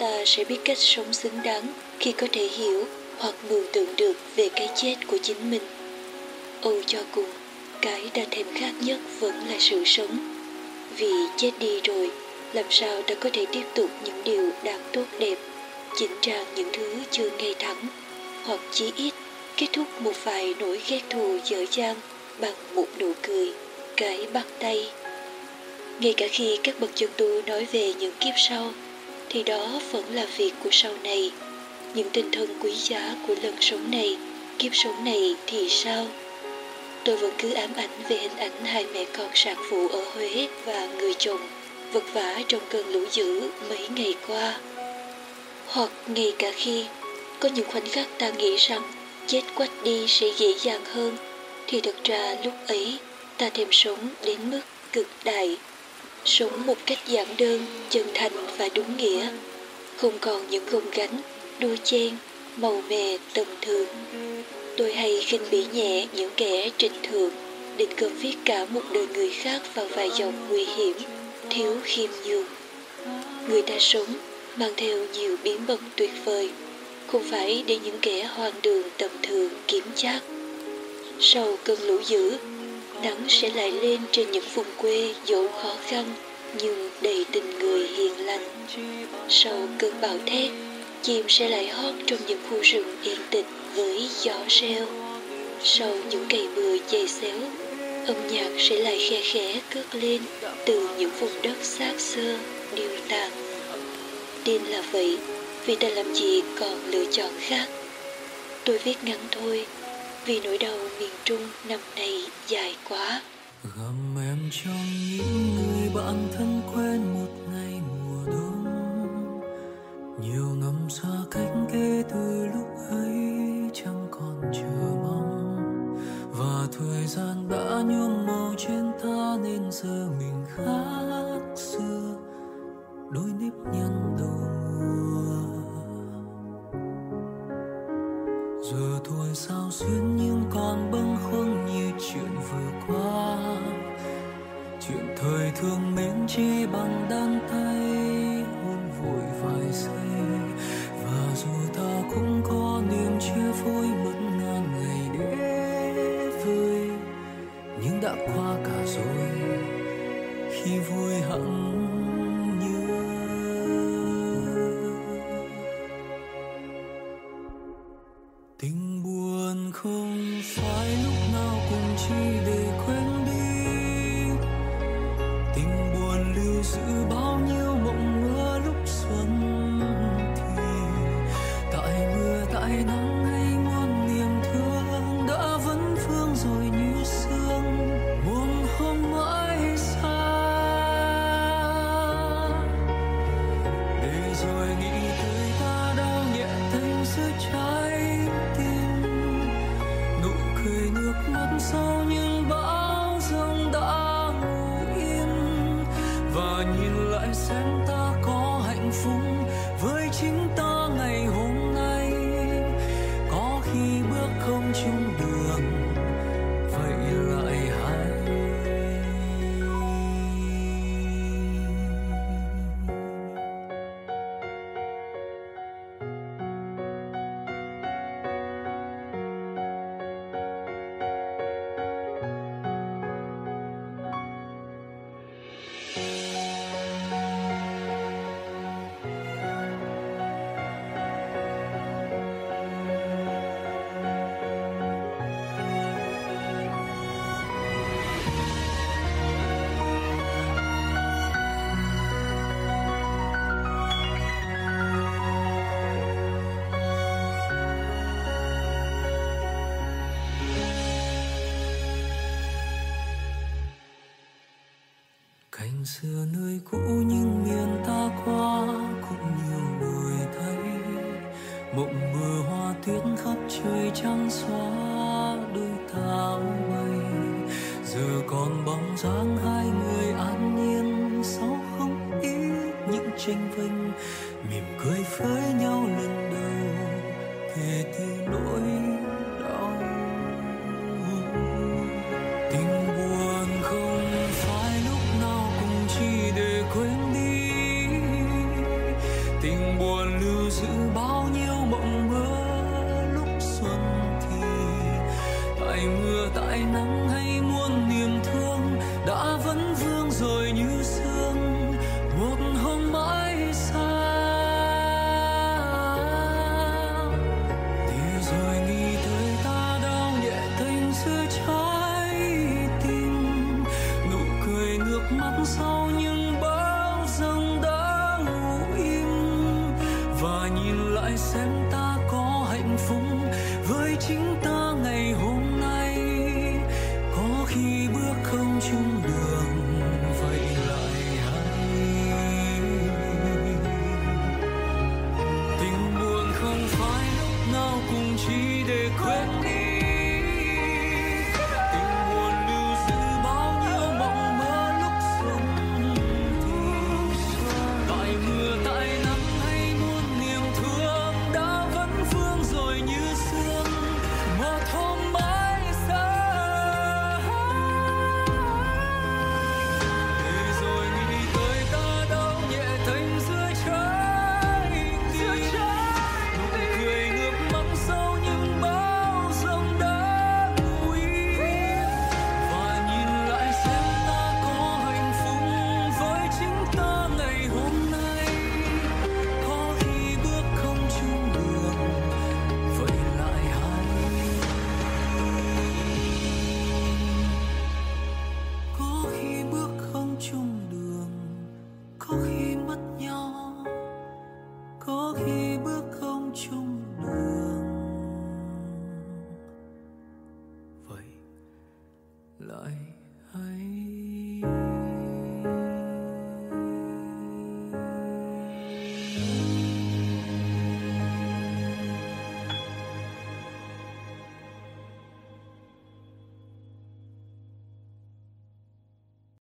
ta sẽ biết cách sống xứng đáng khi có thể hiểu hoặc mường tượng được về cái chết của chính mình. Âu cho cùng, cái ta thèm khát nhất vẫn là sự sống. Vì chết đi rồi, làm sao ta có thể tiếp tục những điều đáng tốt đẹp, chỉnh trang những thứ chưa ngay thẳng, hoặc chí ít kết thúc một vài nỗi ghét thù dở dang bằng một nụ cười, cái bắt tay. Ngay cả khi các bậc chân tu nói về những kiếp sau, thì đó vẫn là việc của sau này. Những tinh thần quý giá của lần sống này, kiếp sống này thì sao? Tôi vẫn cứ ám ảnh về hình ảnh hai mẹ con sản phụ ở Huế và người chồng vật vã trong cơn lũ dữ mấy ngày qua. Hoặc ngay cả khi có những khoảnh khắc ta nghĩ rằng chết quách đi sẽ dễ dàng hơn, thì thật ra lúc ấy ta thèm sống đến mức cực đại. Sống một cách giản đơn, chân thành và đúng nghĩa. Không còn những gồng gánh, đua chen, màu mè tầm thường. Tôi hay khinh bỉ nhẹ những kẻ trình thượng định cơm viết cả một đời người khác vào vài dòng nguy hiểm thiếu khiêm nhường người ta sống mang theo nhiều bí mật tuyệt vời không phải để những kẻ hoang đường tầm thường kiểm chắc sau cơn lũ dữ nắng sẽ lại lên trên những vùng quê dẫu khó khăn, nhưng đầy tình người hiền lành. Sau cơn bão thét, chim sẽ lại hót trong những khu rừng yên tĩnh với gió reo. Sau những cây bừa dày xéo, âm nhạc sẽ lại khe khẽ cất lên từ những vùng đất xác xơ, điêu tàn. Tin là vậy, vì ta làm gì còn lựa chọn khác? Tôi viết ngắn thôi vì nỗi đau miền trung năm nay dài quá. Gầm em trong những người bạn thân quen một ngày mùa đông. Nhiều năm xa cách kể từ lúc ấy chẳng còn chờ mong. Và thời gian đã nhuộm màu trên ta nên giờ mình khác xưa. Đôi nếp nhăn đầu mùa giờ thôi sao xuyên nhưng còn bâng khuâng như chuyện vừa qua? Chuyện thời thương mến chi bằng đan tay hôn vội vài giây. Và dù ta cũng có niềm chia phôi mất ngàn ngày vơi nhưng đã qua cả rồi. Khi vui hẳn cười nước mắt sau những bão giông đã ngủ yên và nhìn lại xem ta có hạnh phúc còn xưa nơi cũ nhưng miền ta qua cũng nhiều người thấy. Mộng mơ hoa tuyết khắp trời trắng xóa đôi ta bay. Giờ còn bóng dáng hai người an nhiên Sau không ít những tranh vinh. Mỉm cười với nhau lần đầu kể từ nỗi lưu giữ bao nhiêu mộng mơ lúc xuân thì, tại mưa tại nắng hay muôn niềm